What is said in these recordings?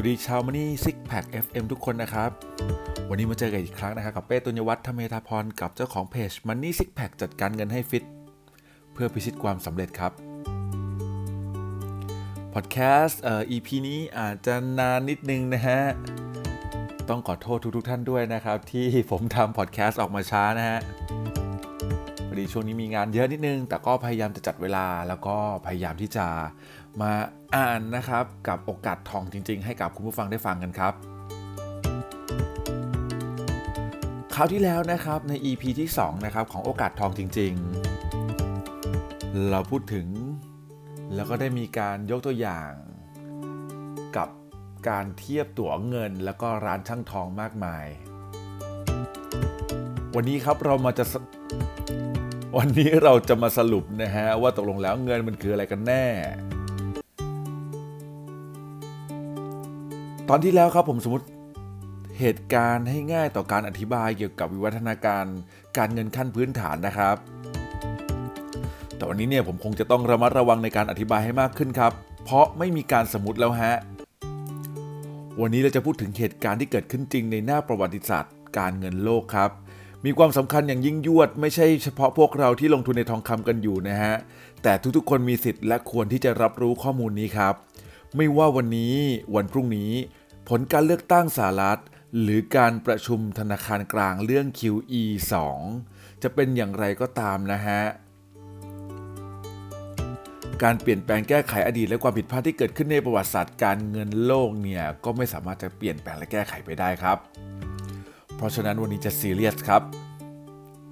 วัสดีชาวมันนี่ซิกแพค FM ทุกคนนะครับ วันนี้มาเจอกันอีกครั้งนะครับ กับเป้ตุญวัฒน์ธเมธาพรกับเจ้าของเพจมันนี่ซิกแพคจัดการเงินให้ฟิต เพื่อพิชิตความสำเร็จครับพอดแคสต์เอ่อ EP นี้อาจจะนานนิดนึงนะฮะ ต้องขอโทษทุกๆท่านด้วยนะครับ ที่ผมทำพอดแคสต์ออกมาช้านะฮะพอดีช่วงนี้มีงานเยอะนิดนึง แต่ก็พยายามจะจัดเวลาแล้วก็พยายามที่จะ มาอ่านนะครับกับโอกาสทองจริง ๆ ให้กับคุณผู้ฟังได้ฟังกันครับคราวที่แล้วนะครับใน EP ที่2นะครับของโอกาสทองจริง ๆ เราพูดถึงแล้วก็ได้มีการยกตัวอย่างกับการเทียบตั๋วเงิน แล้วก็ร้านช่างทองมากมาย วันนี้ครับเรามาจะวันนี้เราจะมาสรุปนะฮะว่าตกลงแล้วเงินมันคืออะไรกันแน่ ตอนที่แล้วครับผมสมมติเหตุการณ์ให้ง่ายต่อการอธิบายเกี่ยวกับวิวัฒนาการการเงินขั้นพื้นฐานนะครับ แต่วันนี้เนี่ยผมคงจะต้องระมัดระวังในการอธิบายให้มากขึ้นครับ เพราะไม่มีการสมมติแล้วฮะ วันนี้เราจะพูดถึงเหตุการณ์ที่เกิดขึ้นจริงในหน้าประวัติศาสตร์ การเงินโลกครับ มีความสำคัญอย่างยิ่งยวด ไม่ใช่เฉพาะพวกเราที่ลงทุนในทองคำกันอยู่นะฮะ แต่ทุกๆ คนมีสิทธิ์และควรที่จะรับรู้ข้อมูลนี้ครับ ไม่ว่าวันนี้วันพรุ่งนี้ ผลการเลือกตั้งสหรัฐ หรือการประชุมธนาคารกลางเรื่อง QE 2 จะเป็นอย่างไรก็ตามนะฮะ การเปลี่ยนแปลงแก้ไขอดีตและความผิดพลาดที่เกิดขึ้นในประวัติศาสตร์การเงินโลกเนี่ย ก็ไม่สามารถจะเปลี่ยนแปลงและแก้ไขไปได้ครับ เพราะฉะนั้นวันนี้จะซีเรียสครับ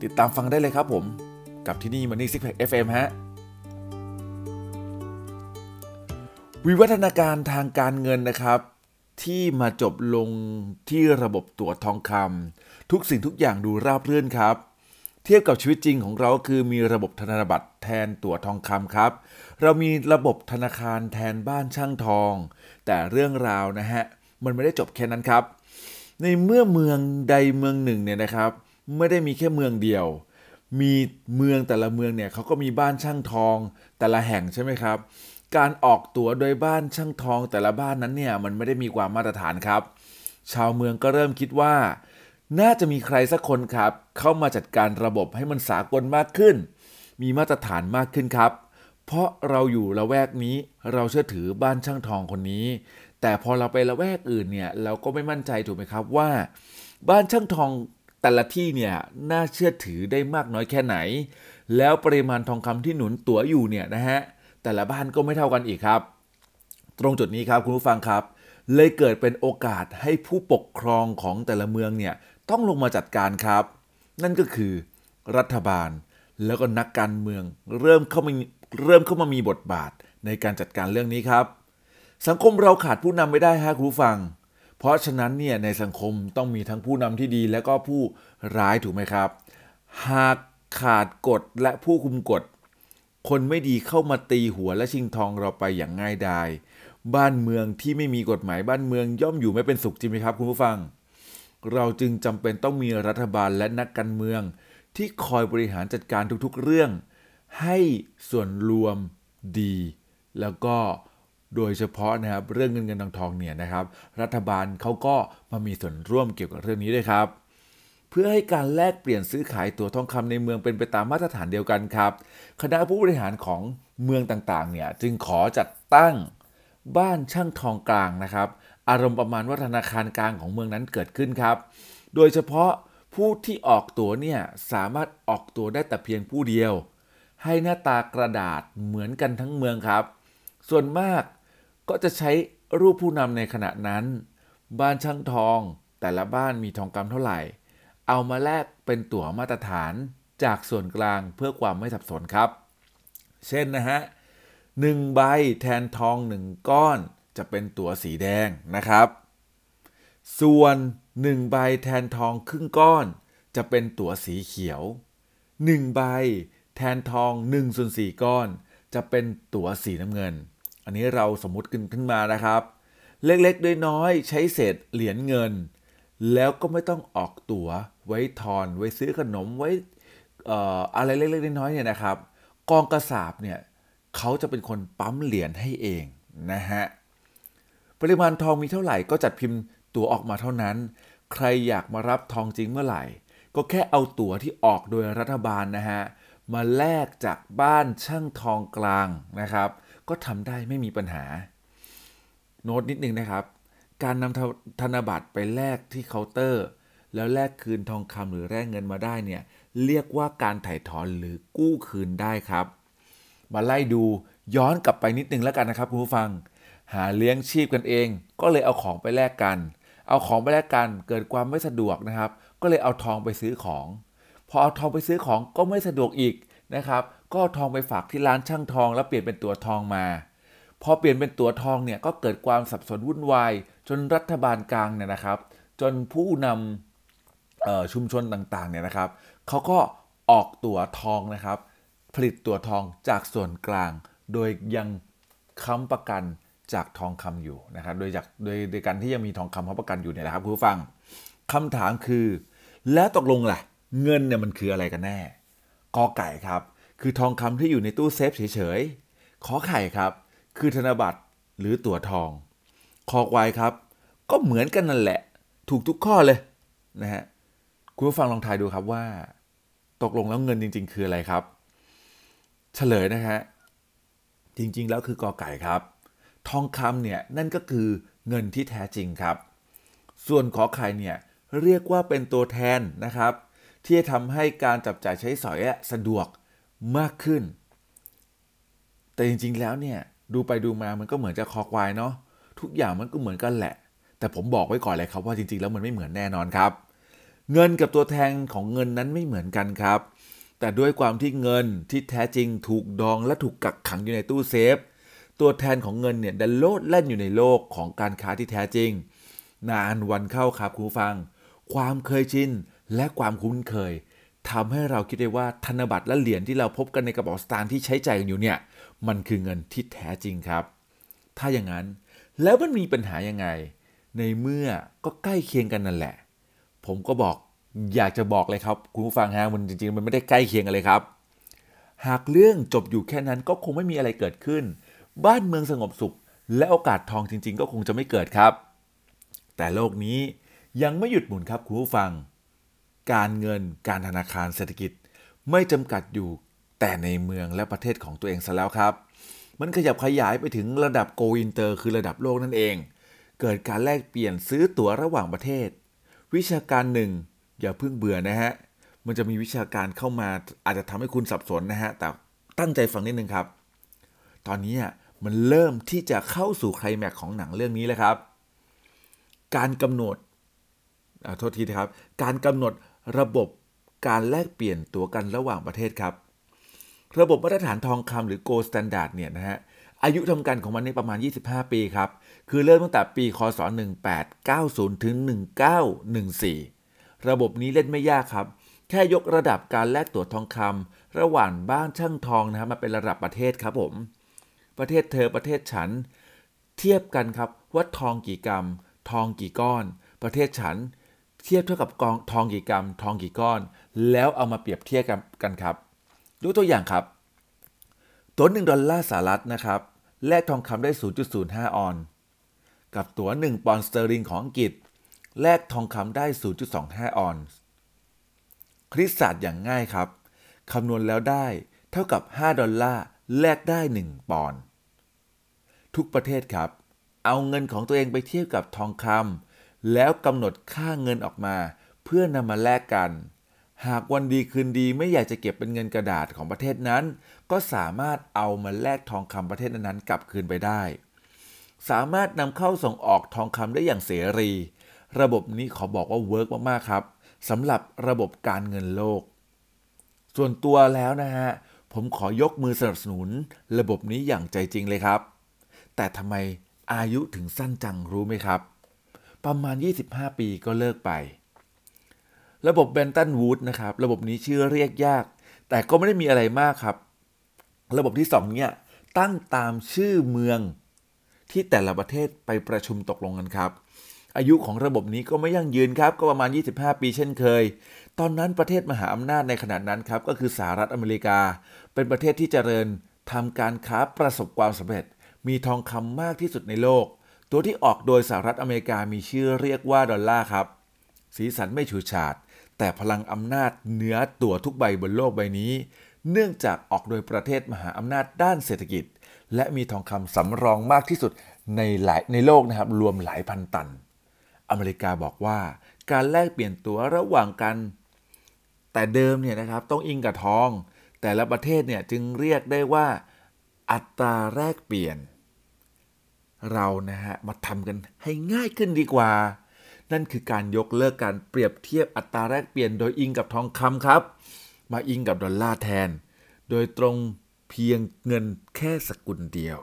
ติดตามฟังได้เลยครับผมกับที่นี่มันนี่ซิกแพค FM ฮะวิวัฒนาการทางการเงินนะครับ ที่มาจบลงที่ระบบตั๋วทองคำทุกสิ่งทุกอย่างดูราบรื่นครับ เทียบกับชีวิตจริงของเราคือมีระบบธนบัตรแทนตั๋วทองคำครับ เรามีระบบธนาคารแทนบ้านช่างทอง แต่เรื่องราวนะฮะมันไม่ได้จบแค่นั้นครับ ในเมื่อเมืองใดเมืองหนึ่งเนี่ยนะครับ ไม่ได้มีแค่เมืองเดียว มีเมืองแต่ละเมืองเนี่ยเขาก็มีบ้านช่างทองแต่ละแห่งใช่ไหมครับ การออกตั๋วโดยบ้านช่างทองแต่ละบ้านนั้นเนี่ยมันไม่ได้มีความมาตรฐานครับ ชาวเมืองก็เริ่มคิดว่า น่าจะมีใครสักคนครับ เข้ามาจัดการระบบให้มันสากลมากขึ้น มีมาตรฐานมากขึ้นครับ เพราะเราอยู่ละแวกนี้เราเชื่อถือบ้านช่างทองคนนี้ แต่พอเราไปละแวกอื่นเนี่ยเราก็ไม่มั่นใจถูกไหมครับว่า บ้านช่างทองแต่ละที่เนี่ยน่าเชื่อถือได้มากน้อยแค่ไหน แล้วปริมาณทองคำที่หนุนตั๋วอยู่เนี่ยนะฮะ แต่ละบ้านก็ไม่เท่ากันอีกครับ ตรงจุดนี้ครับคุณผู้ฟังครับ เลยเกิดเป็นโอกาสให้ผู้ปกครองของแต่ละเมืองเนี่ยต้องลงมาจัดการครับ นั่นก็คือรัฐบาลแล้วก็นักการเมืองเริ่มเข้ามาเริ่มเข้ามามีบทบาทในการจัดการเรื่องนี้ครับ สังคมเราขาดผู้นำไม่ได้ฮะคุณผู้ฟัง เพราะฉะนั้นเนี่ยในสังคมต้องมีทั้งผู้นำที่ดี และก็ผู้ร้ายถูกไหมครับ หากขาดกฎและผู้คุมกฎ คนไม่ดีเข้ามาตีหัวและชิงทองเราไปอย่างง่ายดาย บ้านเมืองที่ไม่มีกฎหมายบ้านเมืองย่อมอยู่ไม่เป็นสุขจริงไหมครับคุณผู้ฟัง เราจึงจำเป็นต้องมีรัฐบาลและนักการเมือง ที่คอยบริหารจัดการทุกๆเรื่อง ให้ส่วนรวมดี แล้วก็โดยเฉพาะนะครับเรื่องเงินเงินทองทองเนี่ยนะครับ รัฐบาลเขาก็มามีส่วนร่วมเกี่ยวกับเรื่องนี้ด้วยครับ เพื่อให้การแลกเปลี่ยนซื้อขายตั๋วทองคำในเมืองเป็นไปตามมาตรฐานเดียวกันครับ คณะผู้บริหารของเมืองต่างๆเนี่ยจึงขอจัดตั้งบ้านช่างทองกลางนะครับ อารมณ์ประมาณว่าธนาคารกลางของเมืองนั้นเกิดขึ้นครับ โดยเฉพาะผู้ที่ออกตั๋วเนี่ยสามารถออกตั๋วได้แต่เพียงผู้เดียว ให้หน้าตากระดาษเหมือนกันทั้งเมืองครับ ส่วนมากก็จะใช้รูปผู้นำในขณะนั้น บ้านช่างทอง แต่ละบ้านมีทองคำเท่าไหร่ เอามาแลกเป็นตั๋วมาตรฐานจากส่วนกลางเพื่อความไม่สับสนครับ เช่นนะฮะหนึ่งใบแทนทองหนึ่งก้อนจะเป็นตั๋วสีแดงนะครับ ส่วนหนึ่งใบแทนทองครึ่งก้อน จะเป็นตั๋วสีเขียวหนึ่งใบแทนทอง1ส่วน4ก้อน จะเป็นตั๋วสีน้ำเงิน อันนี้เราสมมุติขึ้นขึ้นมานะครับ เล็กๆน้อยๆใช้เศษเหรียญเงิน แล้วก็ไม่ต้องออกตั๋ว ไว้ทอน ไว้ซื้อขนมไว้เอ่ออะไรเล็กๆน้อยๆเนี่ยนะครับ กองกระสาบเนี่ยเขาจะเป็นคนปั๊มเหรียญให้เองนะฮะปริมาณทองมีเท่าไหร่ก็จัดพิมพ์ตั๋วออกมาเท่านั้น ใครอยากมารับทองจริงเมื่อไหร่ ก็แค่เอาตั๋วที่ออกโดยรัฐบาลนะฮะมาแลกจากบ้านช่างทองกลางนะครับ ก็ทำได้ไม่มีปัญหา โน้ตนิดนึงนะครับ การนำธนบัตรไปแลกที่เคาน์เตอร์ แล้วแลกคืนทองคำหรือแลกเงินมาได้เนี่ยเรียกว่าการถ่ายถอนหรือกู้คืนได้ครับ มาไล่ดูย้อนกลับไปนิดนึงแล้วกันนะครับคุณผู้ฟัง หาเลี้ยงชีพกันเอง ก็เลยเอาของไปแลกกัน เอาของไปแลกกันเกิดความไม่สะดวกนะครับ ก็เลยเอาทองไปซื้อของ พอเอาทองไปซื้อของก็ไม่สะดวกอีกนะครับ ก็เอาทองไปฝากที่ร้านช่างทอง แล้วเปลี่ยนเป็นตัวทองมาพอเปลี่ยนเป็นตัวทองเนี่ยก็เกิดความสับสนวุ่นวาย จนรัฐบาลกลางเนี่ยนะครับ จนผู้นำ ชุมชนต่างๆเนี่ยนะครับเขาก็ออกตัวทองนะครับ ผลิตตัวทองจากส่วนกลาง โดยยังค้ำประกันจากทองคำอยู่นะครับ โดยจากโดยโดยการที่ยังมีทองคำค้ำประกันอยู่เนี่ยนะครับคุณผู้ฟังคำถามคือ แล้วตกลงล่ะ เงินเนี่ยมันคืออะไรกันแน่กอไก่ครับ คือทองคำที่อยู่ในตู้เซฟเฉยๆขอไข่ครับ คือธนบัตรหรือตั๋วทองคอควายครับ ก็เหมือนกันนั่นแหละ ถูกทุกข้อเลยนะฮะ คุณผู้ฟังลองทายดูครับว่า ตกลงแล้วเงินจริง ๆ คืออะไรครับ เฉลยนะฮะจริง ๆ แล้วคือกอไก่ครับ ทองคำเนี่ยนั่นก็คือเงินที่แท้จริงครับ ส่วนขอไข่เนี่ยเรียกว่าเป็นตัวแทนนะครับ ที่จะทำให้การจับจ่ายใช้สอยสะดวกมากขึ้น แต่จริง ๆ แล้วเนี่ยดูไปดูมามันก็เหมือนจะคอควายเนาะทุกอย่างมันก็เหมือนกันแหละ แต่ผมบอกไว้ก่อนเลยครับว่าจริง ๆ แล้วมันไม่เหมือนแน่นอนครับ เงินกับตัวแทนของเงินนั้นไม่เหมือนกันครับ แต่ด้วยความที่เงินที่แท้จริงถูกดองและถูกกักขังอยู่ในตู้เซฟ ตัวแทนของเงินเนี่ยดันโลดแล่นอยู่ในโลกของการค้าที่แท้จริง นานวันเข้าครับคุณฟัง ความเคยชินและความคุ้นเคยทำให้เราคิดได้ว่าธนบัตรและเหรียญที่เราพบกันในกระเป๋าสตางค์ที่ใช้จ่ายกันอยู่เนี่ยมันคือเงินที่แท้จริงครับ ถ้าอย่างนั้นแล้วมันมีปัญหายังไง ในเมื่อก็ใกล้เคียงกันนั่นแหละ ผมก็บอกอยากจะบอกเลยครับคุณผู้ฟังฮะมันจริงๆ มันไม่ได้ใกล้เคียงกันเลยครับ หากเรื่องจบอยู่แค่นั้นก็คงไม่มีอะไรเกิดขึ้น บ้านเมืองสงบสุข และโอกาสทองจริง ๆ ก็คงจะไม่เกิดครับ แต่โลกนี้ยังไม่หยุดหมุนครับคุณผู้ฟัง การเงินการธนาคารเศรษฐกิจ ไม่จำกัดอยู่แต่ในเมืองและประเทศของตัวเองซะแล้วครับ มันขยับขยายไปถึงระดับ go inter คือระดับโลกนั่นเอง เกิดการแลกเปลี่ยนซื้อตั๋วระหว่างประเทศ วิชาการหนึ่งอย่าเพิ่งเบื่อนะฮะ มันจะมีวิชาการเข้ามาอาจจะทำให้คุณสับสนนะฮะ แต่ตั้งใจฟังนิดนึงครับ ตอนนี้มันเริ่มที่จะเข้าสู่ไคลแม็กของหนังเรื่องนี้แล้วครับ การกำหนดโทษทีนะครับ การกำหนดระบบการแลกเปลี่ยนตั๋วกันระหว่างประเทศครับ ระบบมาตรฐานทองคำหรือ Gold Standard เนี่ยนะฮะอายุทำการของมันในประมาณ 25 ปีครับ คือเริ่มตั้งแต่ปีคศ 1890 ถึง 1914 ระบบนี้เล่นไม่ยากครับ แค่ยกระดับการแลกตั๋วทองคำระหว่างบ้านช่างทองนะครับมาเป็นระดับประเทศครับผม ประเทศเธอประเทศฉัน เทียบกันครับว่าทองกี่กรัม ทองกี่ก้อน ประเทศฉัน เทียบเท่ากับกองทองกี่กรัม ทองกี่ก้อน แล้วเอามาเปรียบเทียบกันครับดูตัวอย่างครับตั๋ว1ดอลลาร์สหรัฐนะครับแลกทองคำได้ 0.05 ออนซ์ กับตั๋ว1 ปอนด์สเตอร์ลิงของอังกฤษ แลกทองคำได้ 0.25 ออนซ์คณิตศาสตร์อย่างง่ายครับ คำนวณแล้วได้เท่ากับ 5 ดอลลาร์แลกได้ 1 ปอนด์ทุกประเทศครับ เอาเงินของตัวเองไปเทียบกับทองคำแล้วกำหนดค่าเงินออกมา เพื่อนำมาแลกกัน หากวันดีคืนดีไม่อยากจะเก็บเป็นเงินกระดาษของประเทศนั้น ก็สามารถเอามาแลกทองคำประเทศนั้นๆกลับคืนไปได้ สามารถนำเข้าส่งออกทองคำได้อย่างเสรี ระบบนี้ขอบอกว่า work มากๆครับสำหรับระบบการเงินโลก ส่วนตัวแล้วนะฮะ ผมขอยกมือสนับสนุน ระบบนี้อย่างใจจริงเลยครับ แต่ทำไมอายุถึงสั้นจังรู้ไหมครับ ประมาณ 25 ปีก็เลิกไป ระบบเบรตตันวูดส์นะครับ ระบบนี้ชื่อเรียกยาก แต่ก็ไม่ได้มีอะไรมากครับ ระบบที่ 2 เนี่ย ตั้งตามชื่อเมือง ที่แต่ละประเทศไปประชุมตกลงกันครับ อายุของระบบนี้ก็ไม่ยั่งยืนครับ ก็ประมาณ 25 ปีเช่นเคย ตอนนั้นประเทศมหาอำนาจในขณะนั้นครับก็คือสหรัฐอเมริกา เป็นประเทศที่เจริญทำการค้าประสบความสำเร็จ มีทองคำมากที่สุดในโลก ตัวที่ออกโดยสหรัฐอเมริกามีชื่อเรียกว่าดอลลาร์ครับ สีสันไม่ฉูดฉาด แต่พลังอำนาจเหนือตัวทุกใบบนโลกใบนี้ เนื่องจากออกโดยประเทศมหาอำนาจด้านเศรษฐกิจ และมีทองคำสำรองมากที่สุดในหลายในโลกนะครับรวมหลายพันตัน อเมริกาบอกว่าการแลกเปลี่ยนตัวระหว่างกัน แต่เดิมเนี่ยนะครับต้องอิงกับทอง แต่ละประเทศเนี่ยจึงเรียกได้ว่าอัตราแลกเปลี่ยน เรานะฮะมาทำกันให้ง่ายขึ้นดีกว่า นั่นคือการยกเลิกการเปรียบเทียบอัตราแลกเปลี่ยน โดยอิงกับทองคำครับ มาอิงกับดอลลาร์แทน โดยตรง เพียงเงินแค่สกุลเดียว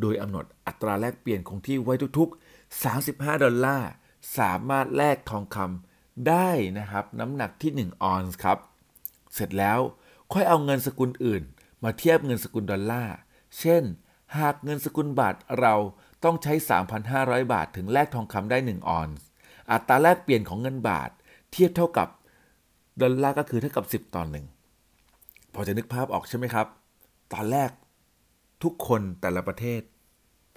โดยกำหนดอัตราแลกเปลี่ยนคงที่ไว้ทุกๆ 35 ดอลลาร์ สามารถแลกทองคำได้นะครับ น้ำหนักที่ 1 ออนซ์ครับ เสร็จแล้วค่อยเอาเงินสกุลอื่น มาเทียบเงินสกุลดอลลาร์ เช่น หากเงินสกุลบาทเราต้องใช้ 3,500 บาทถึงแลกทองคำได้ 1 ออนซ์อัตราแลกเปลี่ยนของเงินบาท เทียบเท่ากับดอลลาร์ก็คือเท่ากับ 10 ต่อหนึ่ง พอจะนึกภาพออกใช่ไหมครับ ตอนแรกทุกคนแต่ละประเทศ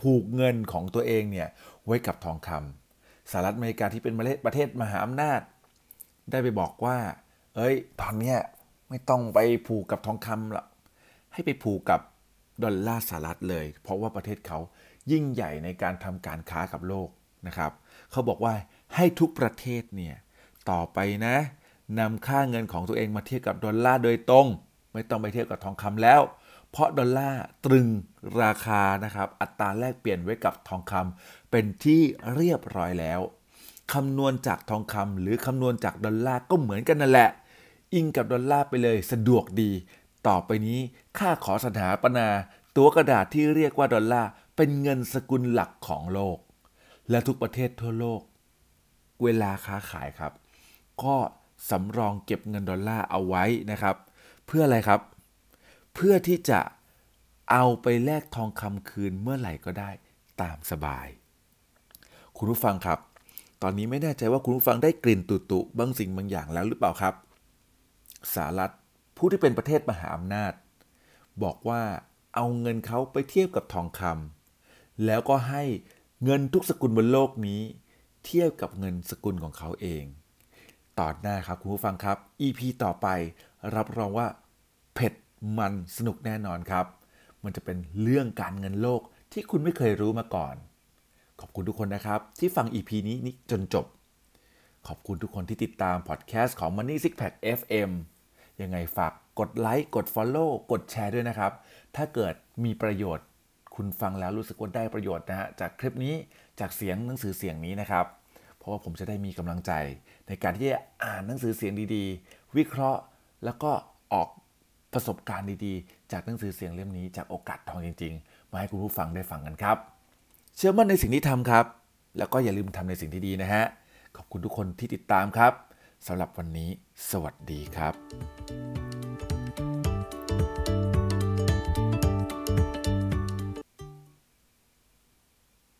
ผูกเงินของตัวเองเนี่ยไว้กับทองคำสหรัฐอเมริกาที่เป็นประเทศประเทศมหาอำนาจ ได้ไปบอกว่า เอ้ย ตอนเนี้ยไม่ต้องไปผูกกับทองคำหรอกให้ไปผูกกับดอลลาร์สหรัฐเลย เพราะว่าประเทศเขายิ่งใหญ่ในการทำการค้ากับโลกนะครับเขาบอกว่าให้ทุกประเทศเนี่ยต่อไปนะนำค่าเงินของตัวเองมาเทียบกับดอลลาร์โดยตรง ไม่ต้องไปเทียบกับทองคำแล้ว เพราะดอลลาร์ตรึงราคานะครับ อัตราแลกเปลี่ยนไว้กับทองคำเป็นที่เรียบร้อยแล้วคำนวณจากทองคำหรือคำนวณจากดอลลาร์ก็เหมือนกันนั่นแหละ อิงกับดอลลาร์ไปเลยสะดวกดี ต่อไปนี้ข้าขอสถาปนา ตัวกระดาษที่เรียกว่าดอลลาร์เป็นเงินสกุลหลักของโลก และทุกประเทศทั่วโลก เวลาค้าขายครับ ก็สำรองเก็บเงินดอลลาร์เอาไว้นะครับเพื่ออะไรครับ เพื่อที่จะเอาไปแลกทองคำคืนเมื่อไหร่ก็ได้ตามสบาย คุณผู้ฟังครับ ตอนนี้ไม่แน่ใจว่าคุณผู้ฟังได้กลิ่นตุตุบางสิ่งบางอย่างแล้วหรือเปล่าครับ สหรัฐผู้ที่เป็นประเทศมหาอำนาจ บอกว่าเอาเงินเขาไปเทียบกับทองคำแล้วก็ให้เงินทุกสกุลบนโลกนี้ เทียบกับเงินสกุลของเขาเอง ตอนหน้าครับคุณผู้ฟังครับ EP ต่อไปรับรองว่า เผ็ดมันสนุกแน่นอนครับ มันจะเป็นเรื่องการเงินโลกที่คุณไม่เคยรู้มาก่อน ขอบคุณทุกคนนะครับ ที่ฟัง EP นี้นี้จนจบ ขอบคุณทุกคนที่ติดตามพอดแคสต์ของ Money Six Pack FM ยังไงฝากกดไลค์กด Follow กดแชร์ด้วยนะครับ ถ้าเกิดมีประโยชน์ คุณฟังแล้วรู้สึกว่าได้ประโยชน์นะฮะจากคลิปนี้จากเสียงหนังสือเสียงนี้นะครับ เพราะว่าผมจะได้มีกำลังใจ ในการที่จะอ่านหนังสือเสียงดีๆ วิเคราะห์แล้วก็ออก ประสบการณ์ดีๆ จากหนังสือเสียงเล่มนี้จากโอกาสทองจริง ๆ มาให้คุณผู้ฟังได้ฟังกันครับ เชื่อมั่นในสิ่งที่ทำครับ แล้วก็อย่าลืมทำในสิ่งที่ดีนะฮะ ขอบคุณทุกคนที่ติดตามครับสำหรับวันนี้ สวัสดีครับ